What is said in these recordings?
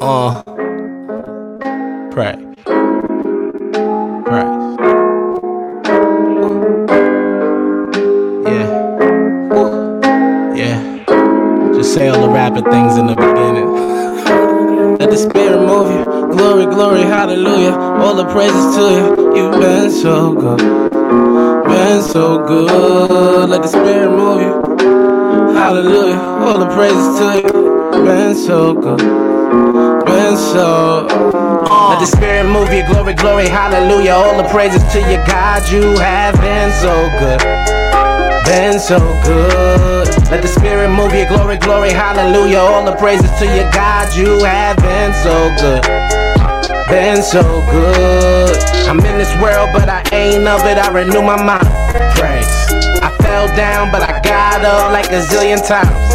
Uh, pray, pray. Yeah, yeah. Just say all the rapid things in the beginning. Let the spirit move you. Glory, glory, hallelujah. All the praises to you. You've been so good. Been so good. Let the spirit move you. Hallelujah. All the praises to you. Been so good. Been so. Let the spirit move you. Glory, glory, hallelujah. All the praises to you, God. You have been so good. Been so good. Let the spirit move you. Glory, glory, hallelujah. All the praises to you, God. You have been so good. Been so good. I'm in this world, but I ain't of it. I renew my mind. Praise. I fell down, but I got up like a zillion times.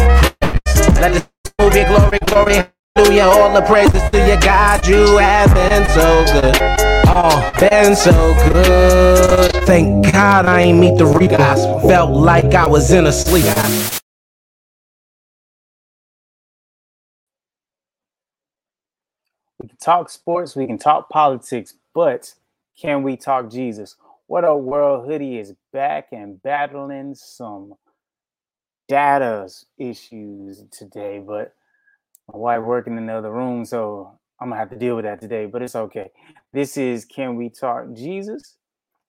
Let the move you. Glory, glory, hallelujah. All the praises to you, God. You have been so good. Oh, been so good. Thank God I ain't meet the Reapers. Felt like I was in a sleep. We can talk sports, we can talk politics, but can we talk Jesus? What a world hoodie is back and battling some data issues today, but my wife working in the other room, so I'm gonna have to deal with that today, but it's okay. This is Can We Talk Jesus,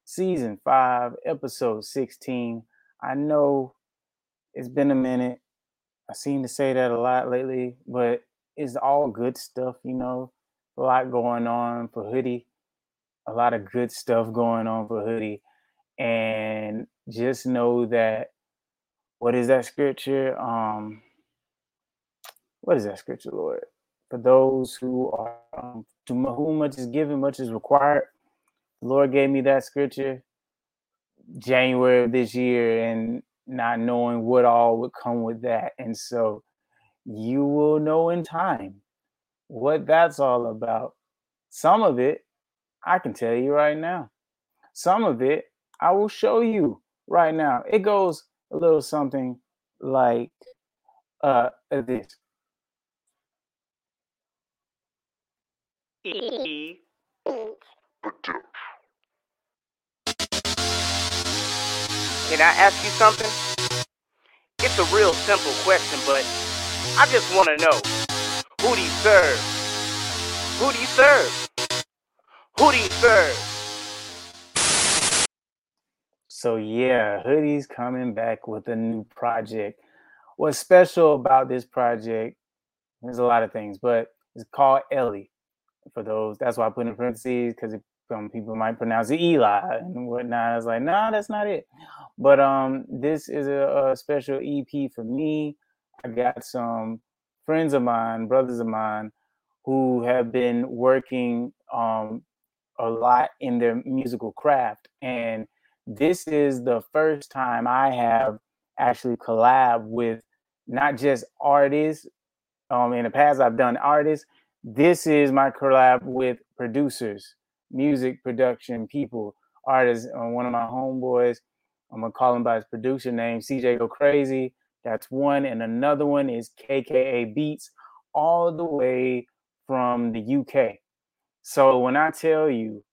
season five, episode 16. I know it's been a minute. I seem to say that a lot lately, but it's all good stuff, you know. A lot going on for Hoodie, a lot of good stuff going on for Hoodie. And just know that what is that scripture? Um, what is that scripture, Lord? For those who are um, to whom much is given, much is required. The Lord gave me that scripture January of this year, and not knowing what all would come with that. And so you will know in time what that's all about. Some of it I can tell you right now. Some of it I will show you right now. It goes a little something like uh this. Can I ask you something? It's a real simple question, but I just want to know who do you serve? Who do you serve? Who do you serve? So yeah, Hoodie's coming back with a new project. What's special about this project? There's a lot of things, but it's called Ellie. For those, that's why I put in parentheses because some people might pronounce it Eli and whatnot. I was like, nah, that's not it. But um, this is a, a special EP for me. I got some friends of mine, brothers of mine, who have been working um, a lot in their musical craft. And this is the first time I have actually collab with not just artists. Um, in the past, I've done artists. This is my collab with producers, music production people, artists. Uh, one of my homeboys, I'm gonna call him by his producer name, CJ Go Crazy. That's one, and another one is KKA Beats, all the way from the UK. So when I tell you,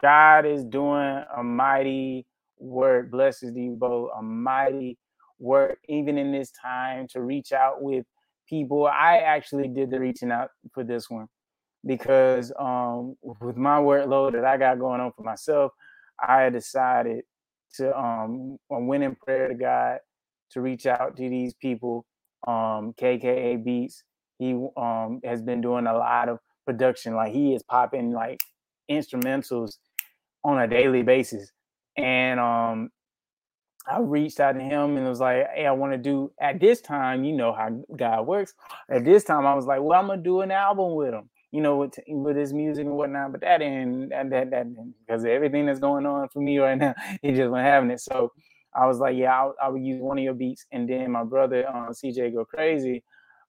God is doing a mighty work, blesses you both, a mighty work, even in this time to reach out with people. I actually did the reaching out for this one because um, with my workload that I got going on for myself, I decided to um, went in prayer to God to reach out to these people. Um, KKA Beats, he um, has been doing a lot of production. Like he is popping like instrumentals on a daily basis. And um, I reached out to him and was like, "Hey, I want to do." At this time, you know how God works. At this time, I was like, "Well, I'm gonna do an album with him." You know, with with his music and whatnot. But that that that, that because everything that's going on for me right now, he just wasn't having it. So I was like, "Yeah, I'll, I will use one of your beats." And then my brother, uh, CJ, go crazy.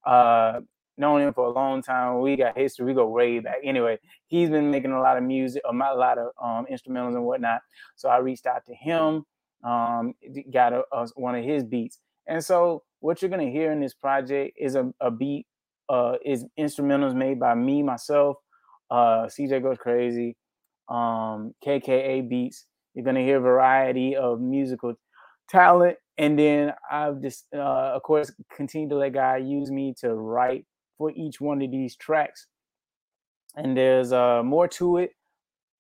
Uh, known him for a long time. We got history. We go way back. Anyway, he's been making a lot of music, a lot of um, instrumentals and whatnot. So I reached out to him um, got a, a, one of his beats. And so what you're gonna hear in this project is a, a beat, uh, is instrumentals made by me, myself, uh, CJ Goes Crazy, um, KKA Beats. You're gonna hear a variety of musical talent, and then I've just, uh, of course, continue to let God use me to write for each one of these tracks. And there's uh, more to it,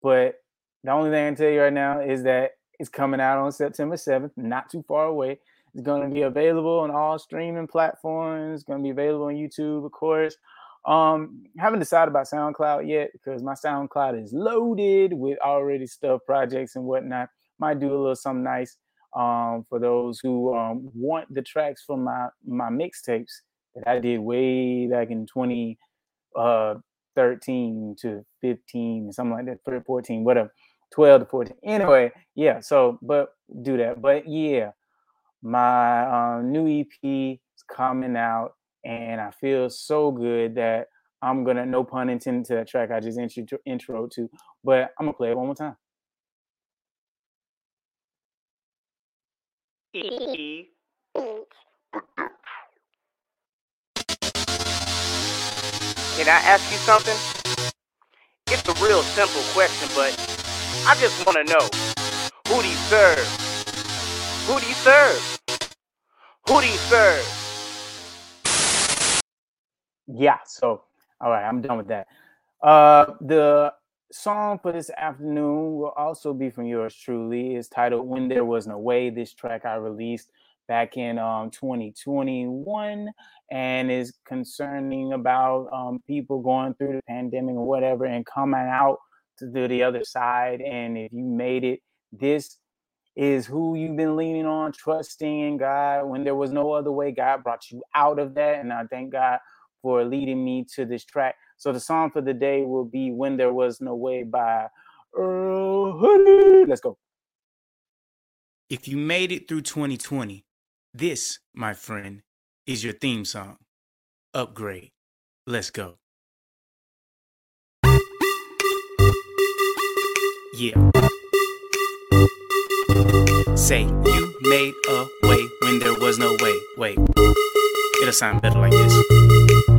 but the only thing I can tell you right now is that it's coming out on September 7th, not too far away. It's going to be available on all streaming platforms. It's going to be available on YouTube, of course. Um, haven't decided about SoundCloud yet because my SoundCloud is loaded with already stuff, projects, and whatnot. Might do a little something nice um, for those who um, want the tracks from my my mixtapes that I did way back in 2013 uh, to 15, something like that, 14, whatever, 12 to 14. Anyway, yeah. So, but do that. But yeah, my um, new EP is coming out, and I feel so good that I'm gonna, no pun intended to that track I just intro, intro to, but I'm gonna play it one more time. E. Can I ask you something? It's a real simple question, but I just want to know who do you serve? Who do you serve? Who do you serve? Yeah, so all right, I'm done with that. Uh the song for this afternoon will also be from yours truly. It's titled When There Was No Way. This track I released back in um, 2021 and is concerning about um, people going through the pandemic or whatever and coming out to do the other side. And if you made it, this is who you've been leaning on, trusting in God when there was no other way. God brought you out of that. And I thank God for leading me to this track. So the song for the day will be When There Was No Way by uh, Earl Hoodie. Let's go. If you made it through 2020, this, my friend, is your theme song. Upgrade. Let's go. Yeah. Say you made a way when there was no way. Wait. It'll sound better like this.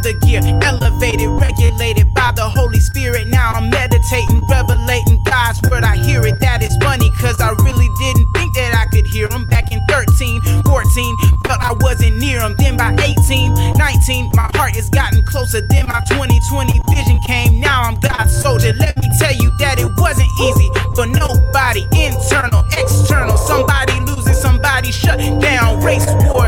Another gear. Elevated, regulated by the Holy Spirit. Now I'm meditating, revelating God's word. I hear it. That is funny, cause I really didn't think that I could hear him back in 13, 14. But I wasn't near him. Then by 18, 19, my heart has gotten closer. Then my 2020 vision came. Now I'm God's soldier. Let me tell you that it wasn't easy for nobody. Internal, external. Somebody losing, somebody shut down. Race wars.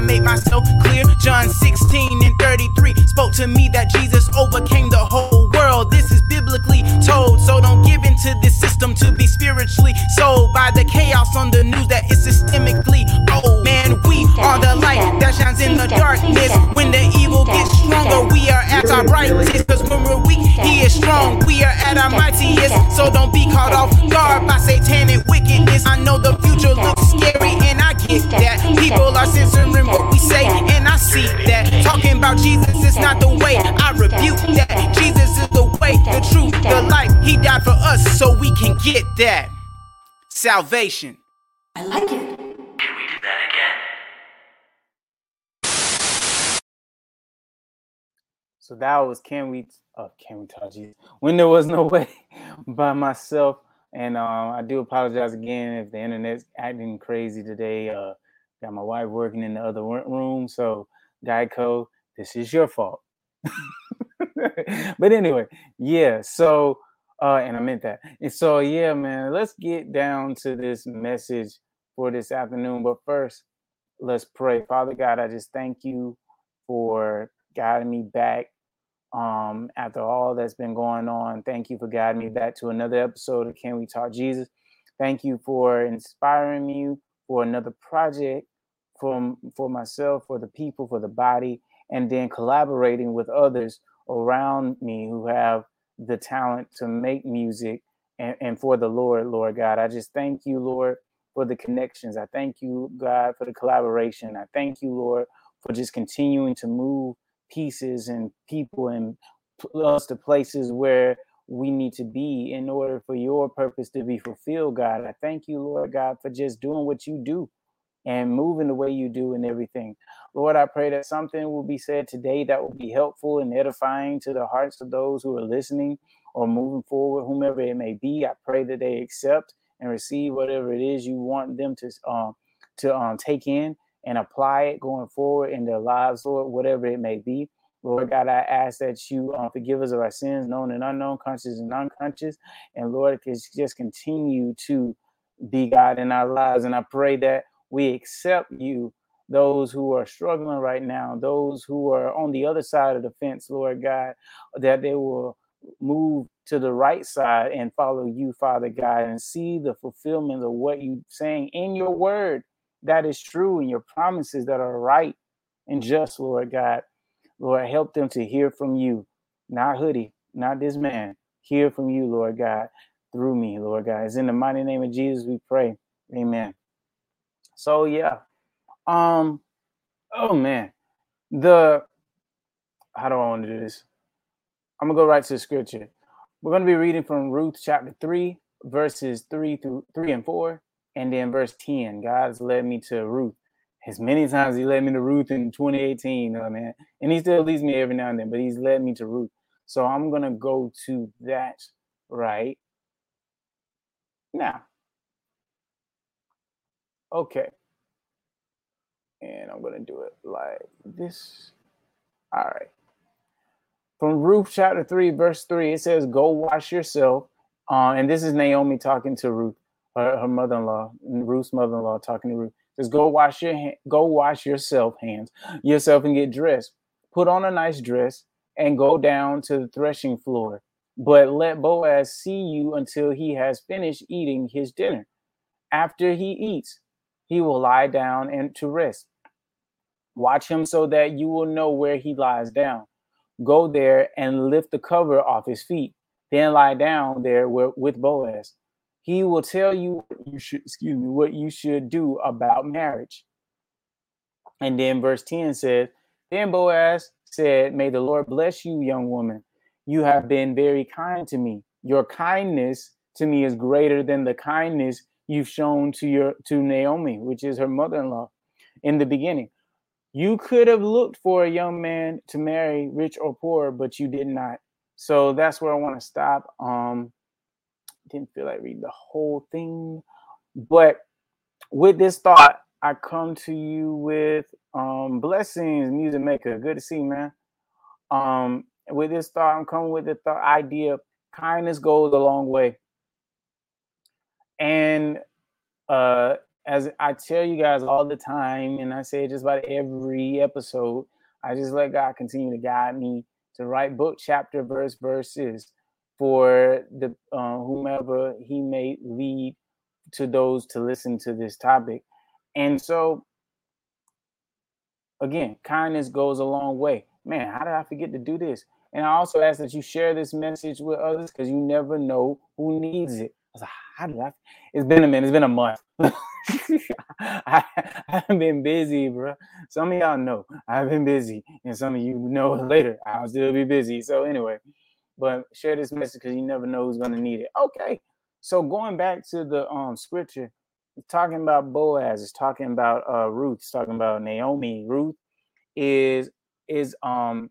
I made myself clear. John 16 and 33 spoke to me that Jesus overcame the whole world. This is biblically told, so don't give in to this system to be spiritually sold by the chaos on the news that is systemically old. Man, we are the light that shines in the darkness. When the evil gets stronger, we are at our brightest. Cause when we're weak, he is strong. We are at our mightiest. So don't be caught off guard by satanic wickedness. I know the future looks scary, and I get that. People are censoring Talking about Jesus is not the way. I rebuke that. Jesus is the way, the truth, the life. He died for us so we can get that salvation. I like it. Can we do that again? So that was Can We uh Can We Talk Jesus? When There Was No Way by myself. And um, I do apologize again if the internet's acting crazy today. Uh, got my wife working in the other room. So Geico, this is your fault. but anyway, yeah. So uh, and I meant that. And so yeah, man, let's get down to this message for this afternoon. But first, let's pray. Father God, I just thank you for guiding me back um, after all that's been going on. Thank you for guiding me back to another episode of Can We Talk Jesus. Thank you for inspiring me for another project from for myself, for the people, for the body, and then collaborating with others around me who have the talent to make music and, and for the Lord, Lord God. I just thank you, Lord, for the connections. I thank you, God, for the collaboration. I thank you, Lord, for just continuing to move pieces and people and us to places where we need to be in order for your purpose to be fulfilled, God. I thank you, Lord God, for just doing what you do and moving the way you do and everything. Lord, I pray that something will be said today that will be helpful and edifying to the hearts of those who are listening or moving forward, whomever it may be. I pray that they accept and receive whatever it is you want them to um, to um, take in and apply it going forward in their lives, Lord, whatever it may be. Lord God, I ask that you uh, forgive us of our sins, known and unknown, conscious and unconscious. And Lord, just continue to be God in our lives. And I pray that we accept you, those who are struggling right now, those who are on the other side of the fence, Lord God, that they will move to the right side and follow you, Father God, and see the fulfillment of what you're saying in your word that is true and your promises that are right and just, Lord God. Lord, help them to hear from you, not hoodie, not this man. Hear from you, Lord God, through me, Lord God. It's in the mighty name of Jesus we pray. Amen. So yeah. Um, oh man. The how do I want to do this? I'm gonna go right to the scripture. We're gonna be reading from Ruth chapter 3, verses 3 through 3 and 4, and then verse 10. God's led me to Ruth. As many times he led me to Ruth in 2018, oh man. And he still leads me every now and then, but he's led me to Ruth. So I'm gonna go to that right now. Okay. And I'm gonna do it like this. All right. From Ruth chapter 3, verse 3, it says, Go wash yourself. Uh, and this is Naomi talking to Ruth, her, her mother-in-law, and Ruth's mother-in-law talking to Ruth. It says, Go wash your hand, go wash yourself, hands, yourself, and get dressed. Put on a nice dress and go down to the threshing floor. But let Boaz see you until he has finished eating his dinner. After he eats, he will lie down and to rest. Watch him so that you will know where he lies down. Go there and lift the cover off his feet. Then lie down there with Boaz. He will tell you you should excuse me what you should do about marriage. And then verse 10 says, Then Boaz said, May the Lord bless you, young woman. You have been very kind to me. Your kindness to me is greater than the kindness you've shown to your to Naomi, which is her mother-in-law, in the beginning. You could have looked for a young man to marry, rich or poor, but you did not. So that's where I want to stop. Um, didn't feel like reading the whole thing, but with this thought, I come to you with um blessings, music maker. Good to see you, man. Um, with this thought, I'm coming with the thought idea kindness goes a long way. And uh as I tell you guys all the time, and I say it just about every episode, I just let God continue to guide me to write book, chapter, verse, verses for the uh, whomever He may lead to those to listen to this topic. And so, again, kindness goes a long way. Man, how did I forget to do this? And I also ask that you share this message with others because you never know who needs it. Was like, how did I? It's been a minute. It's been a month. I, I've been busy, bro. Some of y'all know I've been busy, and some of you know later I'll still be busy. So anyway, but share this message because you never know who's gonna need it. Okay, so going back to the um scripture, talking about Boaz. It's talking about uh Ruth. It's talking about Naomi. Ruth is is um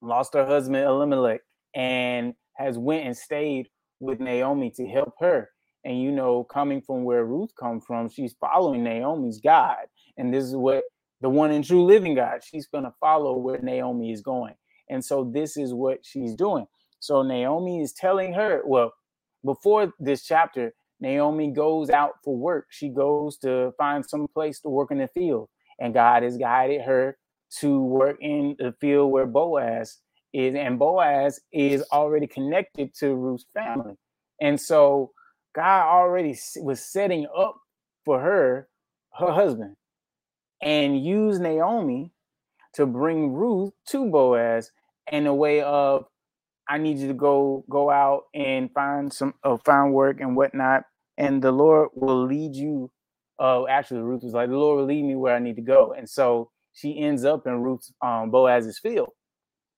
lost her husband Elimelech and has went and stayed with Naomi to help her. And you know, coming from where Ruth come from, she's following Naomi's God. And this is what the one and true living God, she's going to follow where Naomi is going. And so this is what she's doing. So Naomi is telling her, well, before this chapter, Naomi goes out for work. She goes to find some place to work in the field. And God has guided her to work in the field where Boaz is. And Boaz is already connected to Ruth's family. And so God already was setting up for her, her husband, and used Naomi to bring Ruth to Boaz in a way of, I need you to go go out and find some uh, find work and whatnot, and the Lord will lead you. Oh, uh, actually, Ruth was like, the Lord will lead me where I need to go, and so she ends up in Ruth's um, Boaz's field.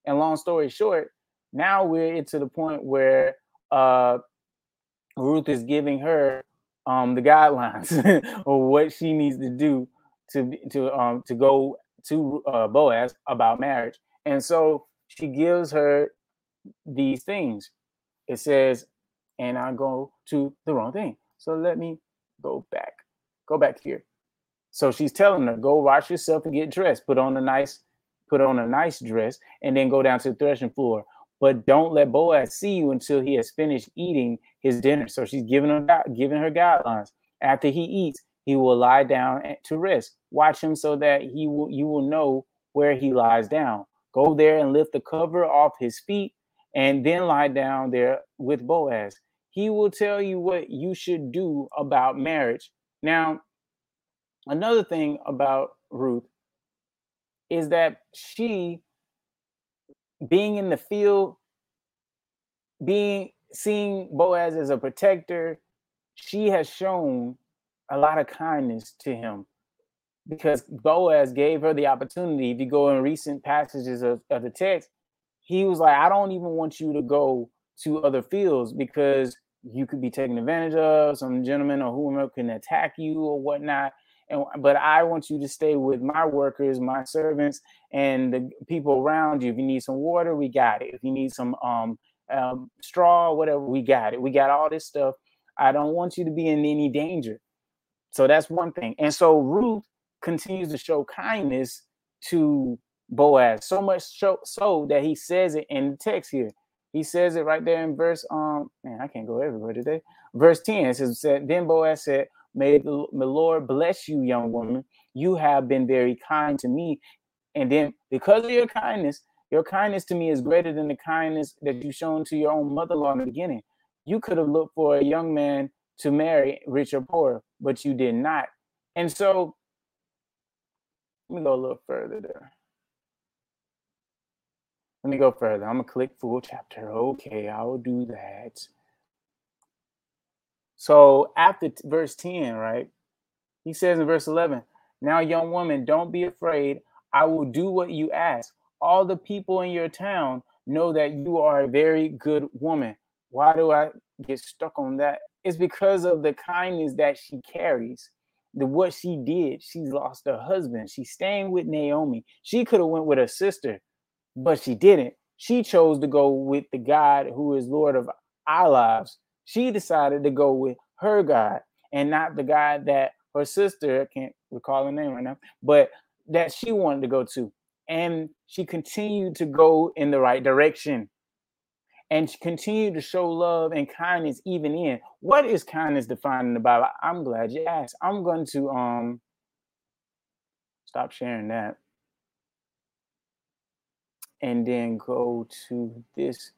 And long story short, now we're into the point where uh, Ruth is giving her um, the guidelines of what she needs to do to to um, to go to uh, Boaz about marriage, and so she gives her these things. It says, and I go to the wrong thing. So let me go back. Go back here. So she's telling her, go wash yourself and get dressed. Put on a nice, put on a nice dress, and then go down to the threshing floor but don't let Boaz see you until he has finished eating his dinner. So she's giving him giving her guidelines. After he eats, he will lie down to rest. Watch him so that he will you will know where he lies down. Go there and lift the cover off his feet, and then lie down there with Boaz. He will tell you what you should do about marriage. Now, another thing about Ruth is that she being in the field, being seeing Boaz as a protector, she has shown a lot of kindness to him because Boaz gave her the opportunity. If you go in recent passages of, of the text, he was like, I don't even want you to go to other fields because you could be taken advantage of. Some gentleman or whoever can attack you or whatnot and but I want you to stay with my workers, my servants, and the people around you. If you need some water, we got it. If you need some um, um, straw, whatever, we got it. We got all this stuff. I don't want you to be in any danger. So that's one thing. And so Ruth continues to show kindness to Boaz, so much so, so that he says it in the text here. He says it right there in verse um man, I can't go everywhere today. Verse 10 it says then Boaz said, May the, the Lord bless you, young woman. You have been very kind to me. And then because of your kindness, your kindness to me is greater than the kindness that you've shown to your own mother-in-law in the beginning. You could have looked for a young man to marry, rich or poor, but you did not. And so let me go a little further there. Let me go further. I'm gonna click full chapter. Okay, I will do that. So after t- verse 10, right? He says in verse 11, Now, young woman, don't be afraid. I will do what you ask. All the people in your town know that you are a very good woman. Why do I get stuck on that? It's because of the kindness that she carries. The what she did. She's lost her husband. She's staying with Naomi. She could have went with her sister, but she didn't. She chose to go with the God who is Lord of our lives she decided to go with her God and not the God that her sister, I can't recall her name right now, but that she wanted to go to. And she continued to go in the right direction and she continued to show love and kindness even in what is kindness defined in the Bible? I'm glad you asked. I'm going to um stop sharing that and then go to this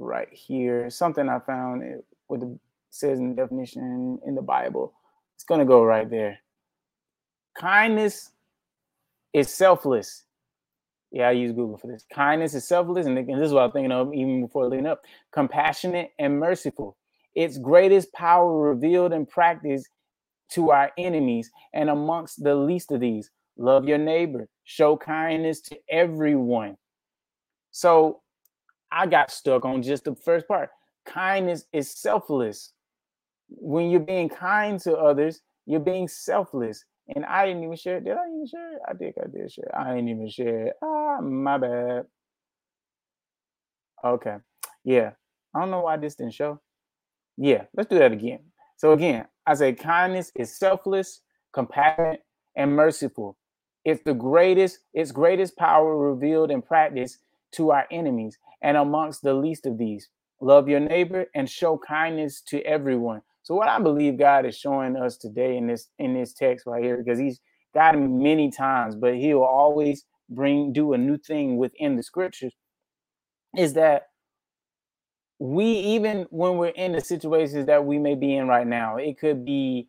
right here. Something I found it, what it says in the definition in the Bible. It's going to go right there. Kindness is selfless. Yeah, I use Google for this. Kindness is selfless, and, and this is what I'm thinking of even before leading up. Compassionate and merciful. Its greatest power revealed in practice to our enemies and amongst the least of these. Love your neighbor. Show kindness to everyone. So I got stuck on just the first part. Kindness is selfless. When you're being kind to others, you're being selfless. And I didn't even share. Did I even share? I think I did share. I didn't even share. Ah, my bad. Okay. Yeah. I don't know why this didn't show. Yeah, let's do that again. So again, I say kindness is selfless, compassionate, and merciful. It's the greatest, its greatest power revealed in practice to our enemies and amongst the least of these. Love your neighbor and show kindness to everyone. So what I believe God is showing us today in this in this text right here, because He's got many times, but He will always bring do a new thing within the scriptures, is that we even when we're in the situations that we may be in right now, it could be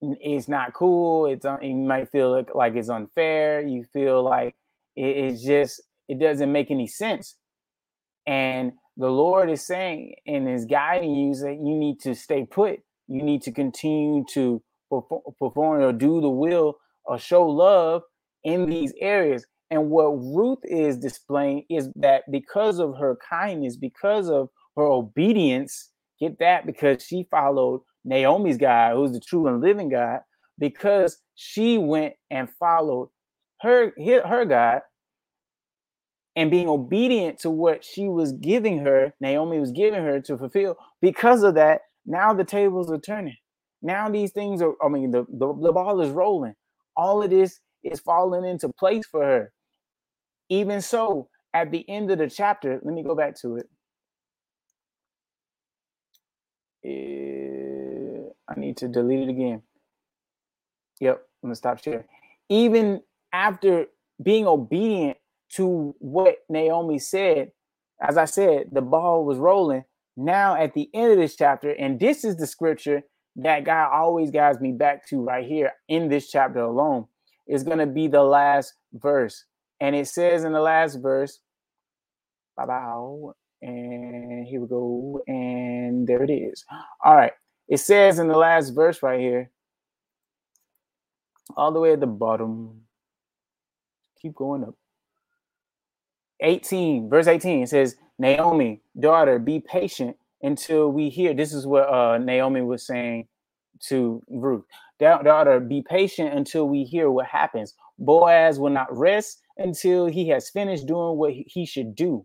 it's not cool. It's you might feel like it's unfair. You feel like it's just it doesn't make any sense. And the Lord is saying and is guiding you that you need to stay put. You need to continue to perform or do the will or show love in these areas. And what Ruth is displaying is that because of her kindness, because of her obedience, get that because she followed Naomi's God, who's the true and living God, because she went and followed her her God and being obedient to what she was giving her, Naomi was giving her to fulfill. Because of that, now the tables are turning. Now these things are, I mean, the, the, the ball is rolling. All of this is falling into place for her. Even so, at the end of the chapter, let me go back to it. Uh, I need to delete it again. Yep, I'm gonna stop sharing. Even after being obedient to what Naomi said, as I said, the ball was rolling. Now at the end of this chapter, and this is the scripture that God always guides me back to right here in this chapter alone, is going to be the last verse. And it says in the last verse, bow, and here we go, and there it is. All right. It says in the last verse right here, all the way at the bottom, keep going up. 18, verse 18, it says, Naomi, daughter, be patient until we hear. This is what uh, Naomi was saying to Ruth. Daughter, be patient until we hear what happens. Boaz will not rest until he has finished doing what he should do.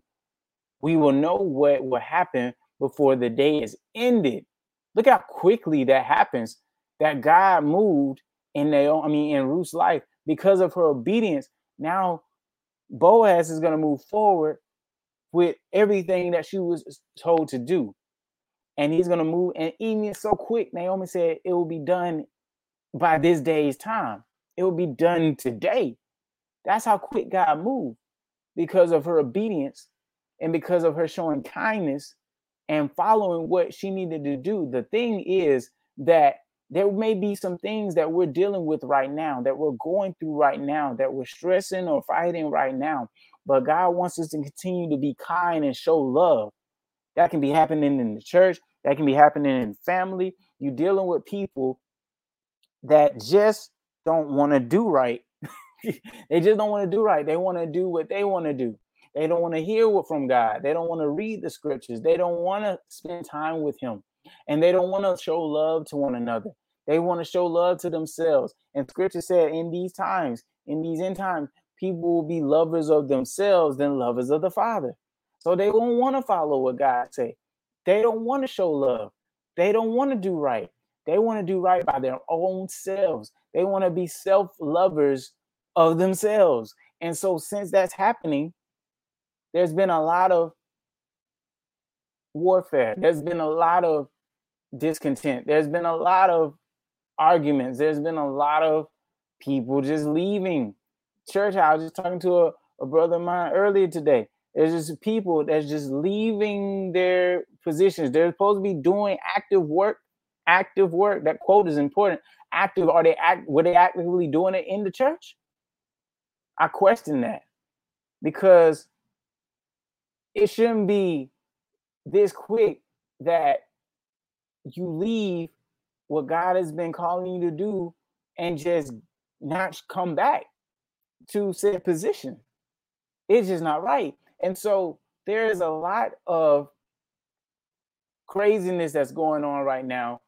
We will know what will happen before the day is ended. Look how quickly that happens. That God moved in Naomi, I mean, in Ruth's life because of her obedience. Now Boaz is going to move forward with everything that she was told to do. And he's going to move. And even so quick, Naomi said it will be done by this day's time. It will be done today. That's how quick God moved because of her obedience and because of her showing kindness and following what she needed to do. The thing is that there may be some things that we're dealing with right now, that we're going through right now, that we're stressing or fighting right now. But God wants us to continue to be kind and show love. That can be happening in the church, that can be happening in family. You're dealing with people that just don't want to do right. they just don't want to do right. They want to do what they want to do. They don't want to hear from God. They don't want to read the scriptures. They don't want to spend time with Him. And they don't want to show love to one another. They want to show love to themselves. And scripture said, in these times, in these end times, people will be lovers of themselves than lovers of the Father. So they won't want to follow what God say. They don't want to show love. They don't want to do right. They want to do right by their own selves. They want to be self lovers of themselves. And so, since that's happening, there's been a lot of warfare. There's been a lot of discontent. There's been a lot of arguments. There's been a lot of people just leaving church. I was just talking to a, a brother of mine earlier today. There's just people that's just leaving their positions. They're supposed to be doing active work. Active work. That quote is important. Active. Are they act? Were they actively doing it in the church? I question that. because it shouldn't be this quick that you leave what God has been calling you to do and just not come back to said position. It's just not right. And so there is a lot of craziness that's going on right now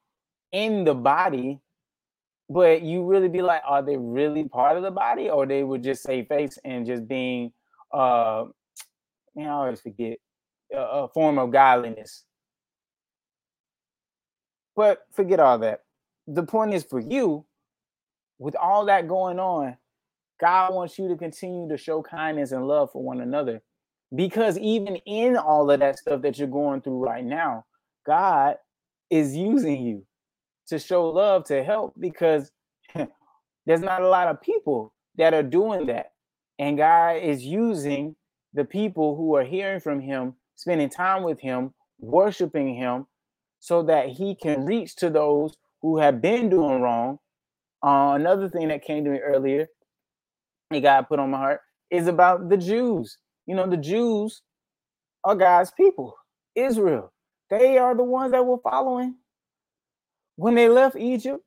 in the body, but you really be like, are they really part of the body, or they would just say face and just being, uh, man, I always forget, a, form of godliness. But forget all that. The point is for you, with all that going on, God wants you to continue to show kindness and love for one another. Because even in all of that stuff that you're going through right now, God is using you to show love to help because there's not a lot of people that are doing that. And God is using the people who are hearing from Him, spending time with Him, worshiping Him, so that He can reach to those who have been doing wrong. Uh, another thing that came to me earlier, that God put on my heart, is about the Jews. You know, the Jews are God's people, Israel. They are the ones that were following. When they left Egypt,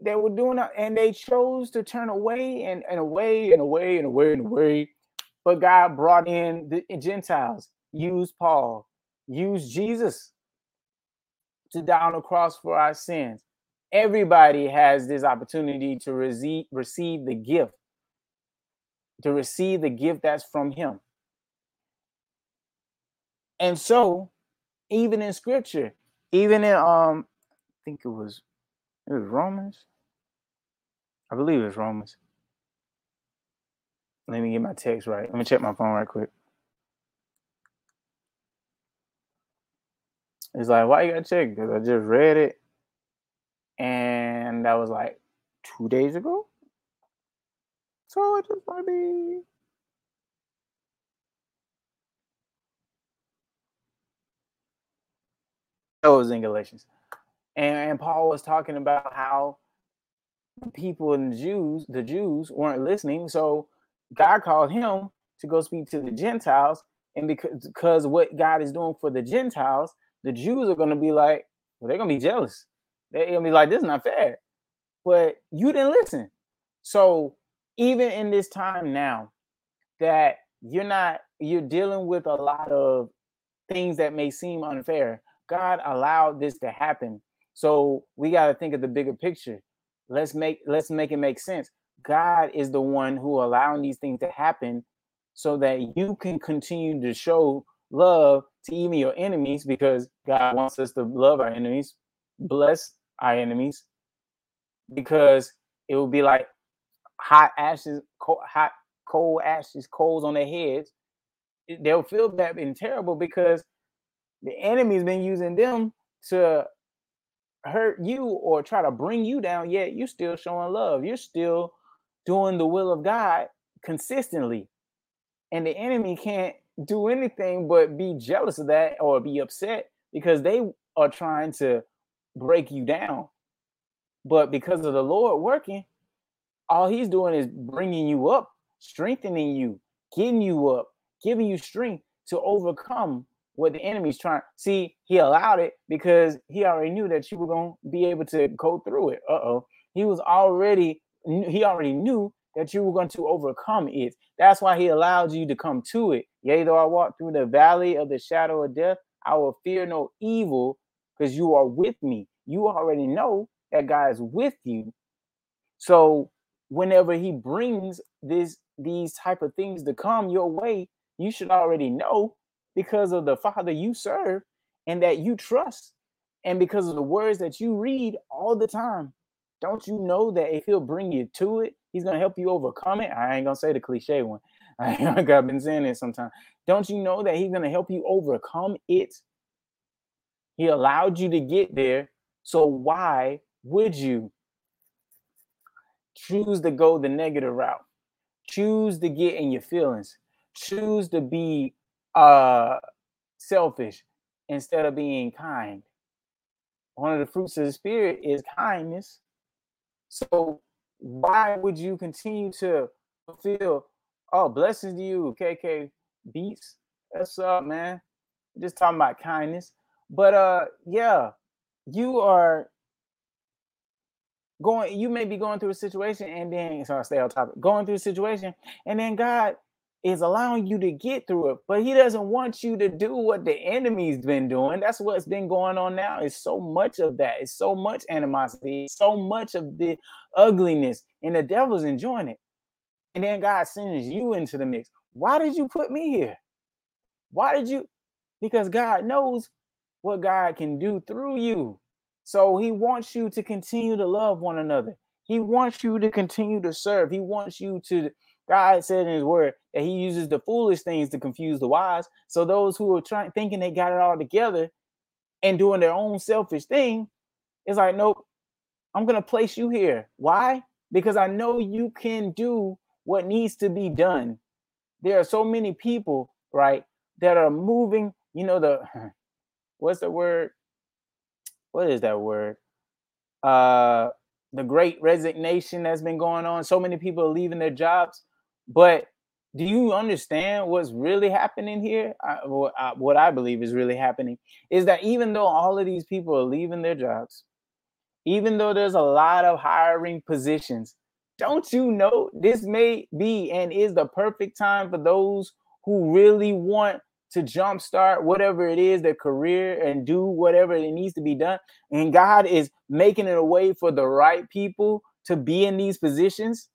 they were doing it, and they chose to turn away and, and away and away and away and away. But God brought in the Gentiles, used Paul, use Jesus to die on the cross for our sins. Everybody has this opportunity to receive, receive the gift, to receive the gift that's from Him. And so even in scripture, even in um, I think it was it was Romans. I believe it was Romans. Let me get my text right. Let me check my phone right quick. It's like, why you gotta check? Because I just read it, and that was like two days ago. So it just be That was in Galatians. And, and Paul was talking about how people in the Jews, the Jews weren't listening. So God called him to go speak to the Gentiles. And because, because what God is doing for the Gentiles, the Jews are to be like, well, they're to be jealous. They're to be like, this is not fair. But you didn't listen. So even in this time now that you're not, you're dealing with a lot of things that may seem unfair. God allowed this to happen. So we got to think of the bigger picture. Let's make let's make it make sense. God is the one who allowing these things to happen so that you can continue to show love to even your enemies because God wants us to love our enemies, bless our enemies because it will be like hot ashes, cold, hot cold ashes, coals on their heads. They'll feel bad and terrible because the enemy's been using them to hurt you or try to bring you down, yet you're still showing love. You're still doing the will of God consistently. And the enemy can't do anything but be jealous of that or be upset because they are trying to break you down. But because of the Lord working, all he's doing is bringing you up, strengthening you, getting you up, giving you strength to overcome what the enemy's trying. See, he allowed it because he already knew that you were going to be able to go through it. Uh oh. He was already, he already knew that you were going to overcome it. That's why he allowed you to come to it. Yea, though I walk through the valley of the shadow of death, I will fear no evil because you are with me. You already know that God is with you. So whenever he brings this these type of things to come your way, you should already know because of the Father you serve and that you trust, and because of the words that you read all the time. Don't you know that if He'll bring you to it, He's gonna help you overcome it? I ain't gonna say the cliche one. I've been saying it sometimes. Don't you know that He's gonna help you overcome it? He allowed you to get there. So why would you choose to go the negative route? Choose to get in your feelings. Choose to be uh selfish instead of being kind. One of the fruits of the spirit is kindness. So why would you continue to feel Oh, blessings to you, KK Beats. What's up, man? Just talking about kindness. But uh yeah, you are going, you may be going through a situation and then so I stay on topic, going through a situation, and then God is allowing you to get through it, but he doesn't want you to do what the enemy's been doing. That's what's been going on now. It's so much of that. It's so much animosity, so much of the ugliness, and the devil's enjoying it. And then God sends you into the mix. Why did you put me here? Why did you? Because God knows what God can do through you. So he wants you to continue to love one another. He wants you to continue to serve. He wants you to God said in his word that he uses the foolish things to confuse the wise. So those who are trying thinking they got it all together and doing their own selfish thing, it's like, nope, I'm gonna place you here. Why? Because I know you can do what needs to be done. There are so many people, right, that are moving, you know, the what's the word? What is that word? Uh the great resignation that's been going on. So many people are leaving their jobs but do you understand what's really happening here? I, what, I, what I believe is really happening is that even though all of these people are leaving their jobs, even though there's a lot of hiring positions, don't you know this may be and is the perfect time for those who really want to jumpstart whatever it is their career and do whatever it needs to be done. And God is making it a way for the right people to be in these positions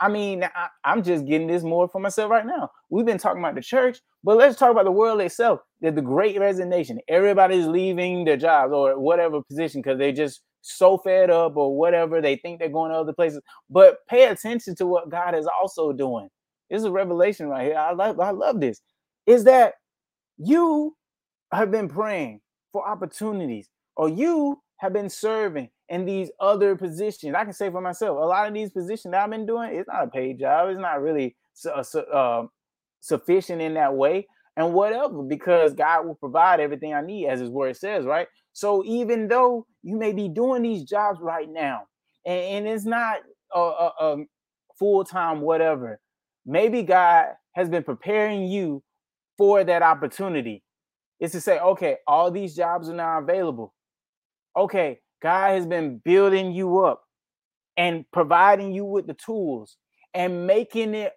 I mean, I, am just getting this more for myself right now. We've been talking about the church, but let's talk about the world itself. There's the great resignation. Everybody's leaving their jobs or whatever position because they just so fed up or whatever. They think they're going to other places. But pay attention to what God is also doing. This is a revelation right here. I love, I love this. Is that you have been praying for opportunities, or you have been serving in these other positions. I can say for myself, a lot of these positions that I've been doing, it's not a paid job. It's not really uh, uh, sufficient in that way. And whatever, because God will provide everything I need, as His Word says, right? So even though you may be doing these jobs right now, and, and it's not a, a, a full time whatever, maybe God has been preparing you for that opportunity. Is to say, okay, all these jobs are now available. Okay, God has been building you up and providing you with the tools and making it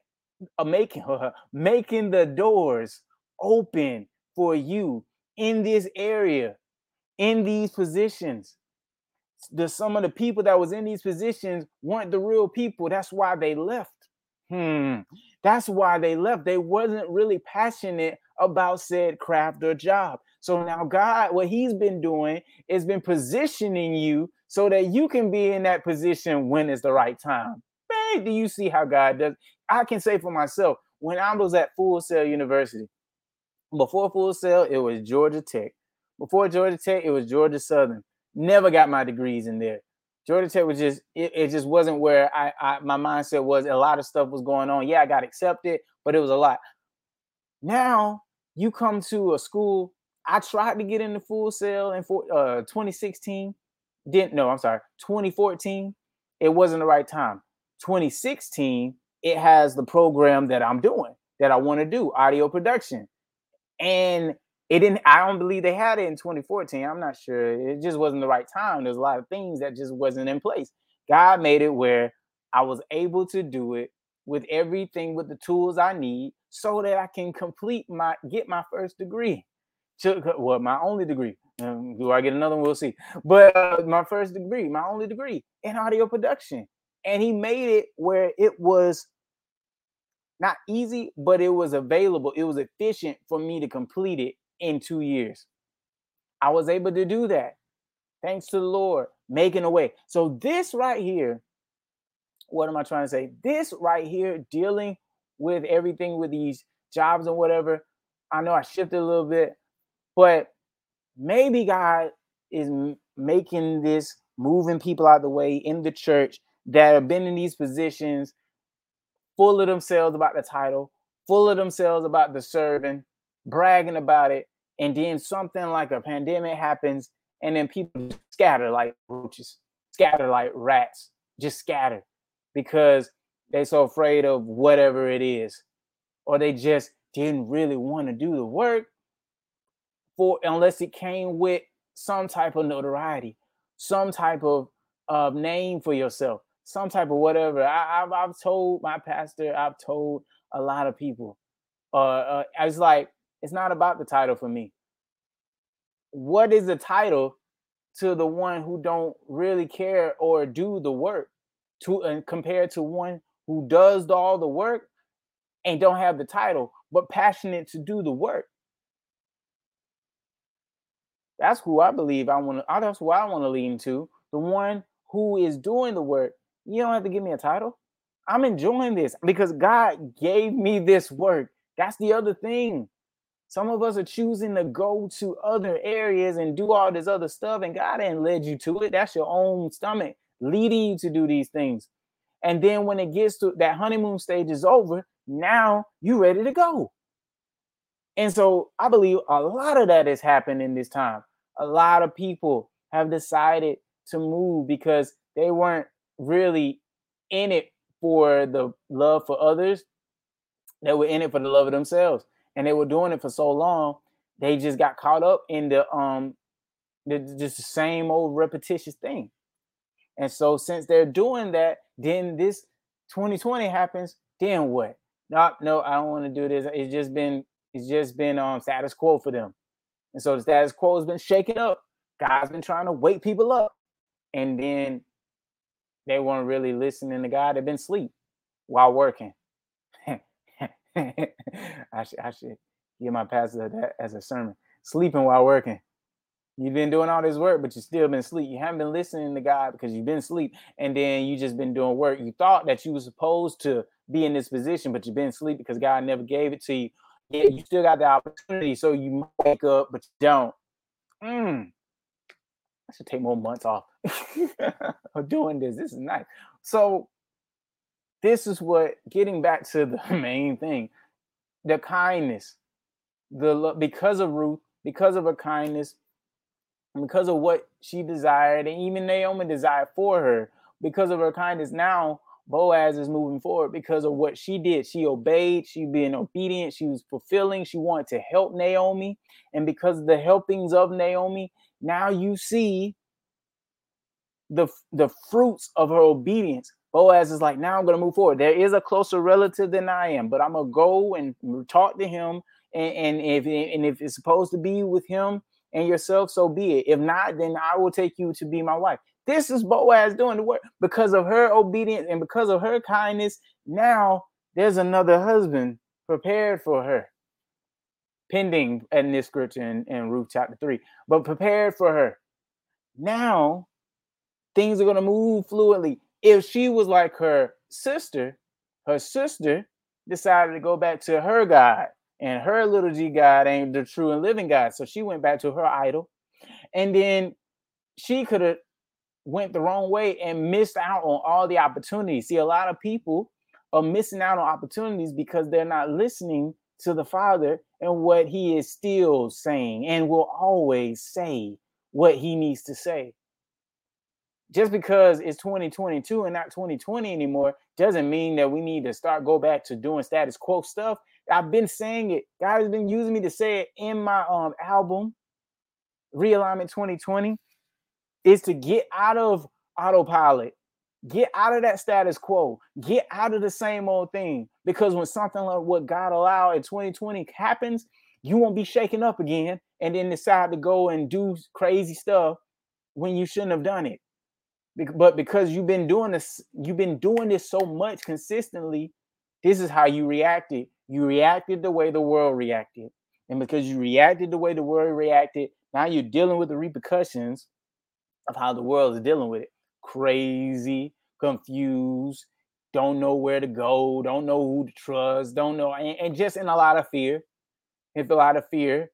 uh, making uh, making the doors open for you in this area in these positions. The some of the people that was in these positions weren't the real people. That's why they left. Hmm. That's why they left. They wasn't really passionate about said craft or job so now God, what He's been doing is been positioning you so that you can be in that position when it's the right time. Man, do you see how God does? I can say for myself, when I was at Full Sail University, before Full Sail, it was Georgia Tech. Before Georgia Tech, it was Georgia Southern. Never got my degrees in there. Georgia Tech was just it, it just wasn't where I, I my mindset was. A lot of stuff was going on. Yeah, I got accepted, but it was a lot. Now you come to a school I tried to get into Full Sail in for, uh, 2016. Didn't know. I'm sorry. 2014. It wasn't the right time. 2016. It has the program that I'm doing that I want to do audio production, and it didn't. I don't believe they had it in 2014. I'm not sure. It just wasn't the right time. There's a lot of things that just wasn't in place. God made it where I was able to do it with everything with the tools I need so that I can complete my get my first degree well, my only degree. Um, do I get another one? We'll see. But uh, my first degree, my only degree in audio production. And he made it where it was not easy, but it was available. It was efficient for me to complete it in two years. I was able to do that. Thanks to the Lord making a way. So, this right here, what am I trying to say? This right here, dealing with everything with these jobs and whatever. I know I shifted a little bit, but maybe God is making this, moving people out of the way in the church that have been in these positions, full of themselves about the title, full of themselves about the serving, bragging about it, and then something like a pandemic happens, and then people scatter like roaches, scatter like rats, just scatter because they're so afraid of whatever it is. or they just didn't really want to do the work for unless it came with some type of notoriety, some type of uh, name for yourself, some type of whatever. I, have I've told my pastor, I've told a lot of people. Uh, uh, I was like, it's not about the title for me. What is the title to the one who don't really care or do the work? To and compared to one who does all the work and don't have the title, but passionate to do the work. That's who I believe I want to. That's who I want to lean to. The one who is doing the work. You don't have to give me a title. I'm enjoying this because God gave me this work. That's the other thing. Some of us are choosing to go to other areas and do all this other stuff, and God ain't led you to it. That's your own stomach leading you to do these things. And then when it gets to that honeymoon stage is over, now you ready to go. And so I believe a lot of that has happened in this time. A lot of people have decided to move because they weren't really in it for the love for others. They were in it for the love of themselves. And they were doing it for so long, they just got caught up in the um the, just the same old repetitious thing. And so since they're doing that, then this 2020 happens, then what? No, no, I don't want to do this. It's just been it's just been um status quo for them. And so the status quo has been shaken up. God's been trying to wake people up. And then they weren't really listening to God. They've been asleep while working. I should I should give my pastor that as a sermon. Sleeping while working. You've been doing all this work, but you still been asleep. You haven't been listening to God because you've been asleep, and then you just been doing work. You thought that you were supposed to be in this position, but you've been asleep because God never gave it to you. Yeah, you still got the opportunity, so you wake up, but you don't. Mm. I should take more months off of doing this. This is nice. So, this is what getting back to the main thing, the kindness, the love because of Ruth, because of her kindness, because of what she desired, and even Naomi desired for her, because of her kindness. Now Boaz is moving forward because of what she did. She obeyed, she being obedient, she was fulfilling, she wanted to help Naomi. And because of the helpings of Naomi, now you see the, the fruits of her obedience. Boaz is like, now I'm going to move forward. There is a closer relative than I am, but I'm going to go and talk to him. And, and if and if it's supposed to be with him and yourself, so be it. If not, then I will take you to be my wife. This is Boaz doing the work because of her obedience and because of her kindness. Now there's another husband prepared for her, pending in this scripture in, in Ruth chapter 3, but prepared for her. Now things are going to move fluently. If she was like her sister, her sister decided to go back to her God, and her little g God ain't the true and living God. So she went back to her idol. And then she could have went the wrong way and missed out on all the opportunities. See, a lot of people are missing out on opportunities because they're not listening to the Father and what He is still saying and will always say what He needs to say. Just because it's 2022 and not 2020 anymore doesn't mean that we need to start go back to doing status quo stuff. I've been saying it. God has been using me to say it in my um album, Realignment 2020 is to get out of autopilot, get out of that status quo, get out of the same old thing. Because when something like what God allowed in 2020 happens, you won't be shaken up again and then decide to go and do crazy stuff when you shouldn't have done it. But because you've been doing this, you've been doing this so much consistently, this is how you reacted. You reacted the way the world reacted. And because you reacted the way the world reacted, now you're dealing with the repercussions of how the world is dealing with it. Crazy, confused, don't know where to go, don't know who to trust, don't know, and, and just in a lot of fear. If a lot of fear,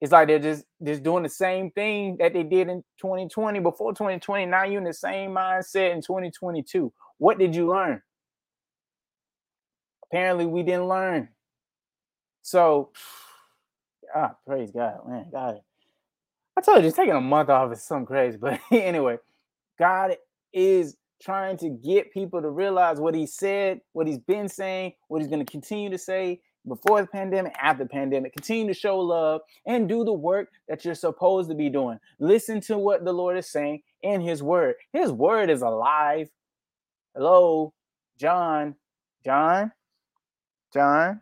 it's like they're just just doing the same thing that they did in 2020 before 2020. Now you're in the same mindset in 2022. What did you learn? Apparently, we didn't learn. So, ah, praise God, man, God, I told you, taking a month off is something crazy. But anyway, God is trying to get people to realize what he said, what he's been saying, what he's going to continue to say. before the pandemic, after the pandemic. Continue to show love and do the work that you're supposed to be doing. Listen to what the Lord is saying in His Word. His Word is alive. Hello, John. John. John.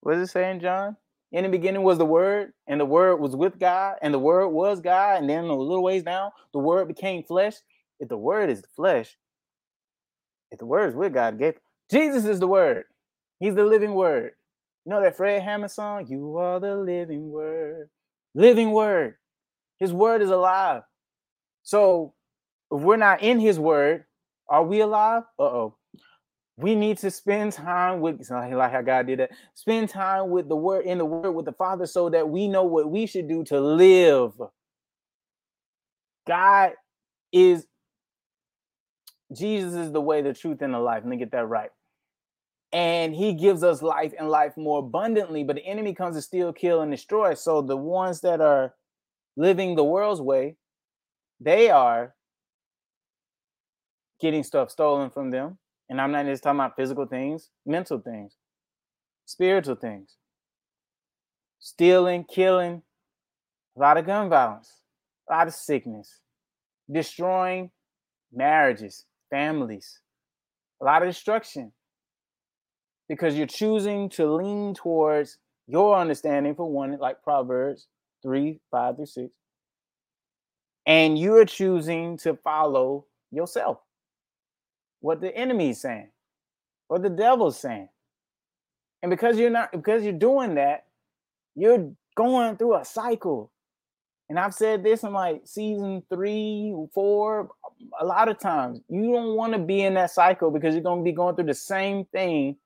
What is it saying, John? In the beginning was the Word, and the Word was with God, and the Word was God. And then a little ways down, the Word became flesh. If the Word is the flesh, if the Word is with God, Jesus is the Word. He's the living Word. You know that Fred Hammond song? You are the living Word. Living Word. His Word is alive. So if we're not in His Word, are we alive? Uh oh we need to spend time with like how God did that. Spend time with the word in the word with the Father so that we know what we should do to live. God is Jesus is the way, the truth, and the life. Let me get that right. And he gives us life and life more abundantly, but the enemy comes to steal, kill, and destroy. So the ones that are living the world's way, they are getting stuff stolen from them and I'm not just talking about physical things, mental things, spiritual things. Stealing, killing, a lot of gun violence, a lot of sickness, destroying marriages, families, a lot of destruction. Because you're choosing to lean towards your understanding, for one, like Proverbs 3, 5 through 6. And you're choosing to follow yourself what the enemy's saying, what the devil's saying. And because you're not because you're doing that, you're going through a cycle. And I've said this in like season three, four, a lot of times. You don't want to be in that cycle because you're going to be going through the same thing,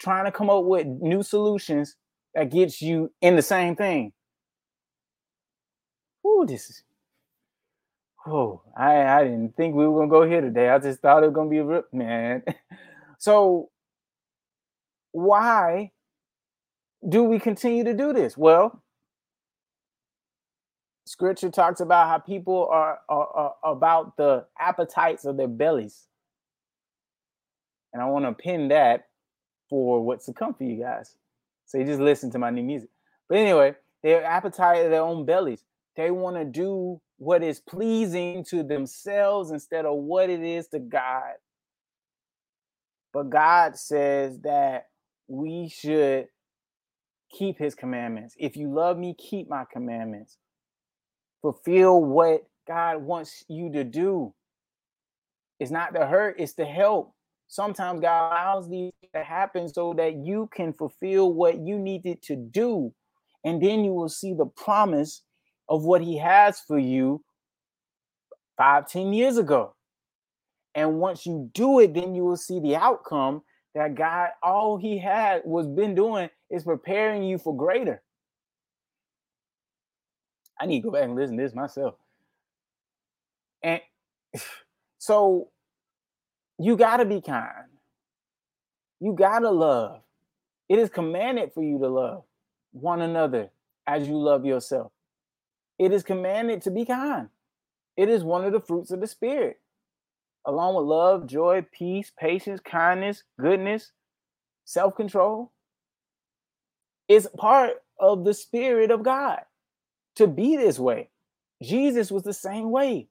trying to come up with new solutions that gets you in the same thing. Ooh, this is Oh, I, I didn't think we were gonna go here today. I just thought it was gonna be a rip, man. so why do we continue to do this? Well, scripture talks about how people are, are, are about the appetites of their bellies. And I want to pin that for what's to come for you guys. So you just listen to my new music. But anyway, their appetite of their own bellies. They want to do what is pleasing to themselves instead of what it is to God. But God says that we should keep his commandments. If you love me, keep my commandments. Fulfill what God wants you to do. It's not to hurt, it's to help. Sometimes God allows these to happen so that you can fulfill what you needed to do. And then you will see the promise of what he has for you five, ten years ago. And once you do it, then you will see the outcome that God, all he had was been doing is preparing you for greater. I need to go back and listen to this myself. And so you got to be kind. You got to love. It is commanded for you to love one another as you love yourself. It is commanded to be kind. It is one of the fruits of the Spirit, along with love, joy, peace, patience, kindness, goodness, self control. It's part of the Spirit of God to be this way. Jesus was the same way.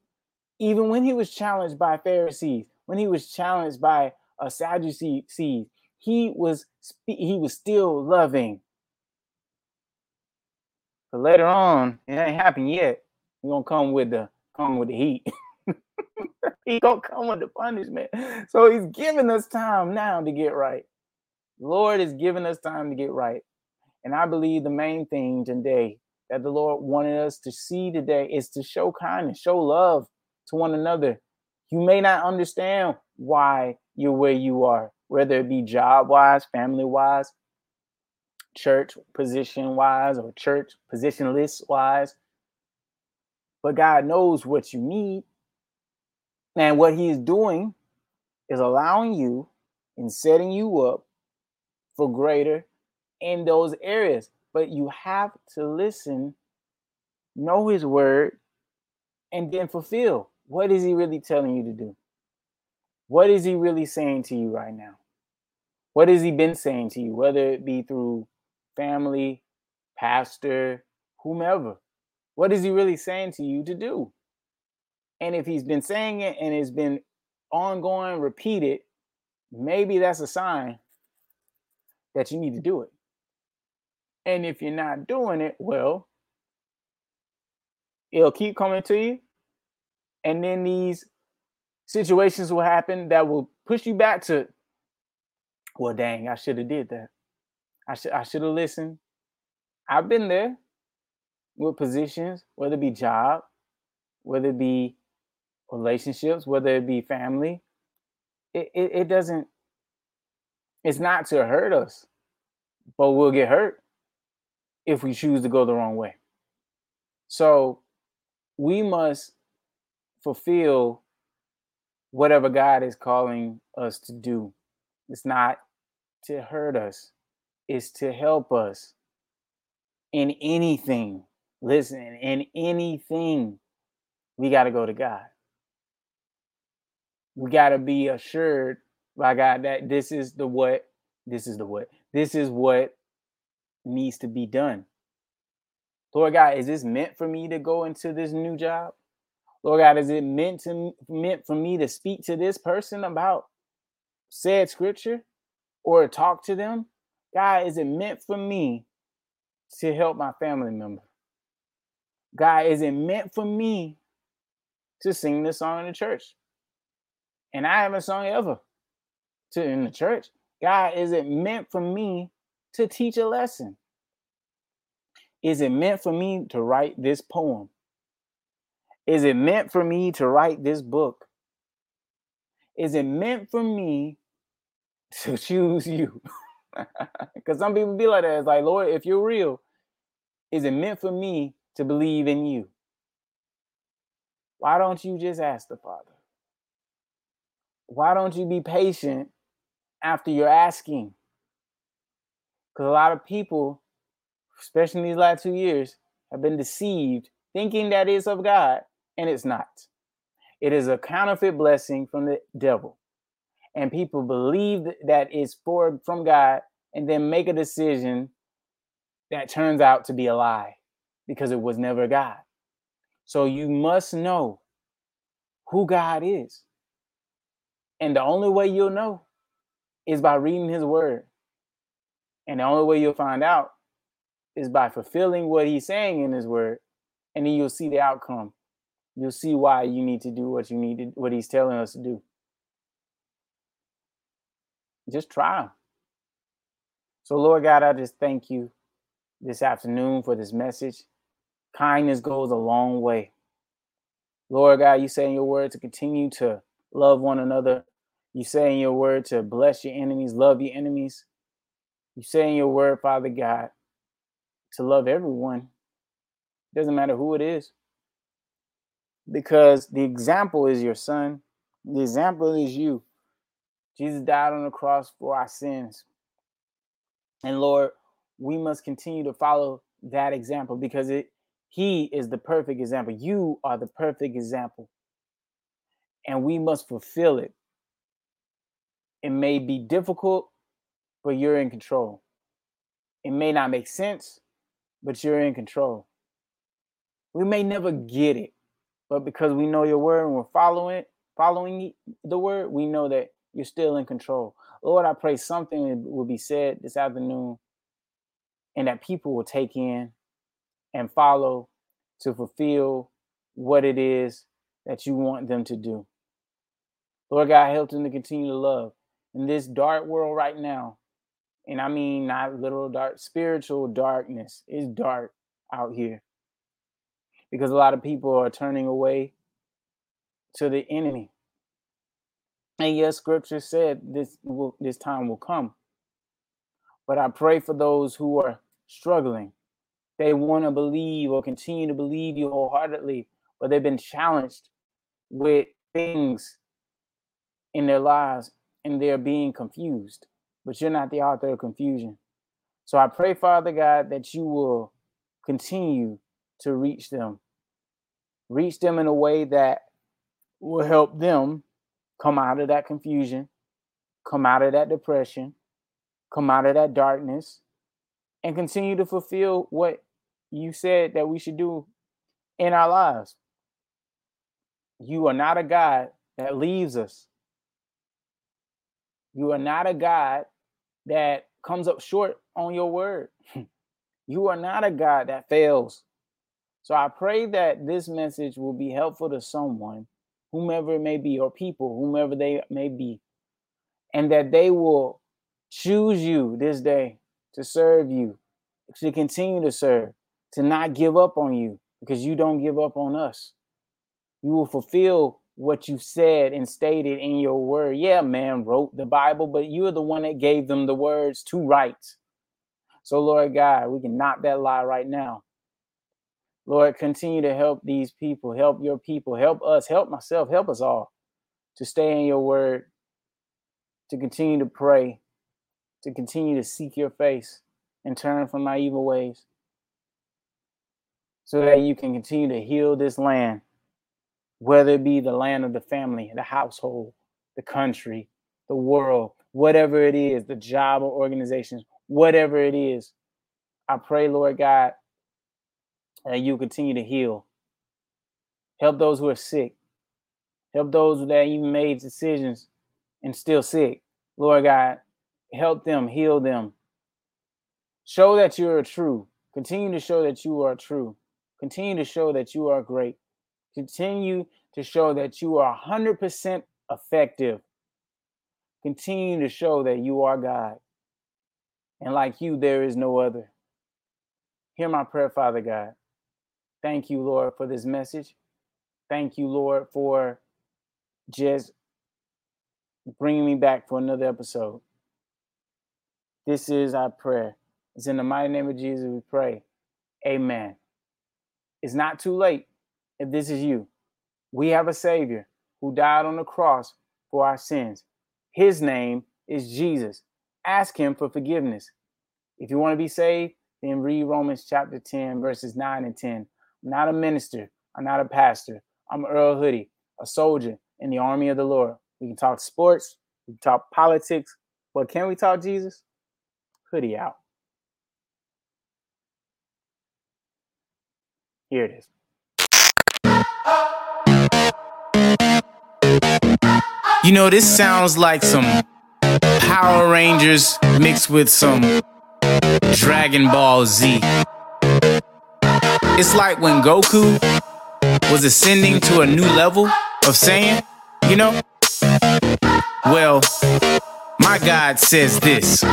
Even when he was challenged by Pharisees, when he was challenged by a Sadducee, he was he was still loving. But later on, it ain't happened yet. We're gonna come with the come with the heat. he gonna come with the punishment. So he's giving us time now to get right. Lord is giving us time to get right. And I believe the main thing today that the Lord wanted us to see today is to show kindness, show love to one another. You may not understand why you're where you are, whether it be job wise, family wise, church position wise, or church position list wise but God knows what you need. And what He is doing is allowing you and setting you up for greater in those areas. But you have to listen, know His word, and then fulfill. What is He really telling you to do? What is He really saying to you right now? What has he been saying to you, whether it be through family, pastor, whomever? What is he really saying to you to do? And if he's been saying it and it's been ongoing, repeated, maybe that's a sign that you need to do it. And if you're not doing it, well, it'll keep coming to you. And then these situations will happen that will push you back to, well, dang, I should have did that. I should I should have listened. I've been there with positions, whether it be job, whether it be relationships, whether it be family. It, it, it doesn't, it's not to hurt us, but we'll get hurt if we choose to go the wrong way. So we must fulfill whatever God is calling us to do. It's not to hurt us, it's to help us in anything. Listen, in anything, we got to go to God. We got to be assured by God that this is the what, this is the what, this is what needs to be done. Lord God, is this meant for me to go into this new job? Lord God, is it meant to meant for me to speak to this person about said scripture or talk to them? God, is it meant for me to help my family member? God, is it meant for me to sing this song in the church? And I haven't sung ever to in the church. God, is it meant for me to teach a lesson? Is it meant for me to write this poem? Is it meant for me to write this book? Is it meant for me to choose you? Because some people be like that. It's like, Lord, if you're real, is it meant for me to believe in you? Why don't you just ask the Father? Why don't you be patient after you're asking? Because a lot of people especially in these last two years, have been deceived thinking that is of God, and it's not. It is a counterfeit blessing from the devil. And people believe that it's for from God and then make a decision that turns out to be a lie because it was never God. So you must know who God is. And the only way you'll know is by reading his word. And the only way you'll find out is by fulfilling what he's saying in his word, and then you'll see the outcome. You'll see why you need to do what you need to, what he's telling us to do. Just try. them. So, Lord God, I just thank you this afternoon for this message. Kindness goes a long way. Lord God, you say in your word to continue to love one another. You say in your word to bless your enemies, love your enemies. You say in your word, Father God, to love everyone. It Doesn't matter who it is. Because the example is your son, the example is you. Jesus died on the cross for our sins. And Lord, we must continue to follow that example because it he is the perfect example. You are the perfect example. And we must fulfill it. It may be difficult, but you're in control. It may not make sense, but you're in control. We may never get it, but because we know your word and we're following it, following the word, we know that you're still in control. Lord, I pray something will be said this afternoon and that people will take in and follow to fulfill what it is that you want them to do. Lord God, help them to continue to love. In this dark world right now, and I mean not literal dark, spiritual darkness is dark out here. Because a lot of people are turning away to the enemy. And yes, scripture said this will this time will come. But I pray for those who are struggling. They want to believe or continue to believe you wholeheartedly, but they've been challenged with things in their lives and they're being confused but you're not the author of confusion. So I pray, Father God, that you will continue to reach them, reach them in a way that will help them come out of that confusion, come out of that depression, come out of that darkness and continue to fulfill what you said that we should do in our lives. You are not a God that leaves us. You are not a God that comes up short on your word. you are not a God that fails. So I pray that this message will be helpful to someone, whomever it may be, or people, whomever they may be, and that they will choose you this day to serve you, to continue to serve, to not give up on you because you don't give up on us. You will fulfill what you said and stated in your word. Yeah, man wrote the Bible, but you're the one that gave them the words to write. So, Lord God, we can knock that lie right now. Lord, continue to help these people, help your people, help us, help myself, help us all to stay in your word, to continue to pray, to continue to seek your face and turn from my evil ways so that you can continue to heal this land whether it be the land of the family, the household, the country, the world, whatever it is, the job or organizations, whatever it is. I pray, Lord God, that you continue to heal. Help those who are sick. Help those that even made decisions and still sick. Lord God, help them, heal them. Show that you are true. Continue to show that you are true. Continue to show that you are great. Continue to show that you are 100% effective. Continue to show that you are God. And like you, there is no other. Hear my prayer, Father God. Thank you, Lord, for this message. Thank you, Lord, for just bringing me back for another episode. This is our prayer. It's in the mighty name of Jesus we pray. Amen. It's not too late if this is you. We have a Savior who died on the cross for our sins. His name is Jesus. Ask Him for forgiveness. If you want to be saved, then read Romans chapter 10, verses 9 and 10. Not a minister. I'm not a pastor. I'm Earl Hoodie, a soldier in the army of the Lord. We can talk sports, we can talk politics, but can we talk Jesus? Hoodie out. Here it is. You know, this sounds like some Power Rangers mixed with some Dragon Ball Z. It's like when Goku was ascending to a new level of Saiyan, you know? Well, my God says this.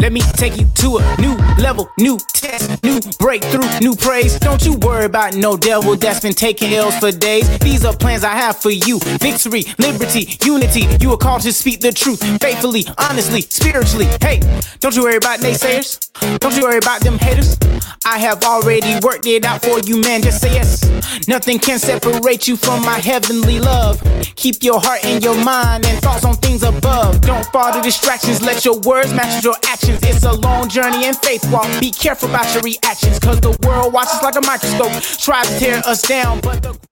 Let me take you to a new level, new test, new breakthrough, new praise. Don't you worry about no devil that's been taking L's for days. These are plans I have for you victory, liberty, unity. You are called to speak the truth faithfully, honestly, spiritually. Hey, don't you worry about naysayers. Don't you worry about them haters. I have already worked it out for you, man. Just say yes. Nothing can separate you from my heavenly love. Keep your heart and your mind and thoughts on things above. Don't fall to distractions. Let your words match your actions. It's a long journey and faith walk. Be careful about your reactions, cause the world watches like a microscope. Try to tear us down, but the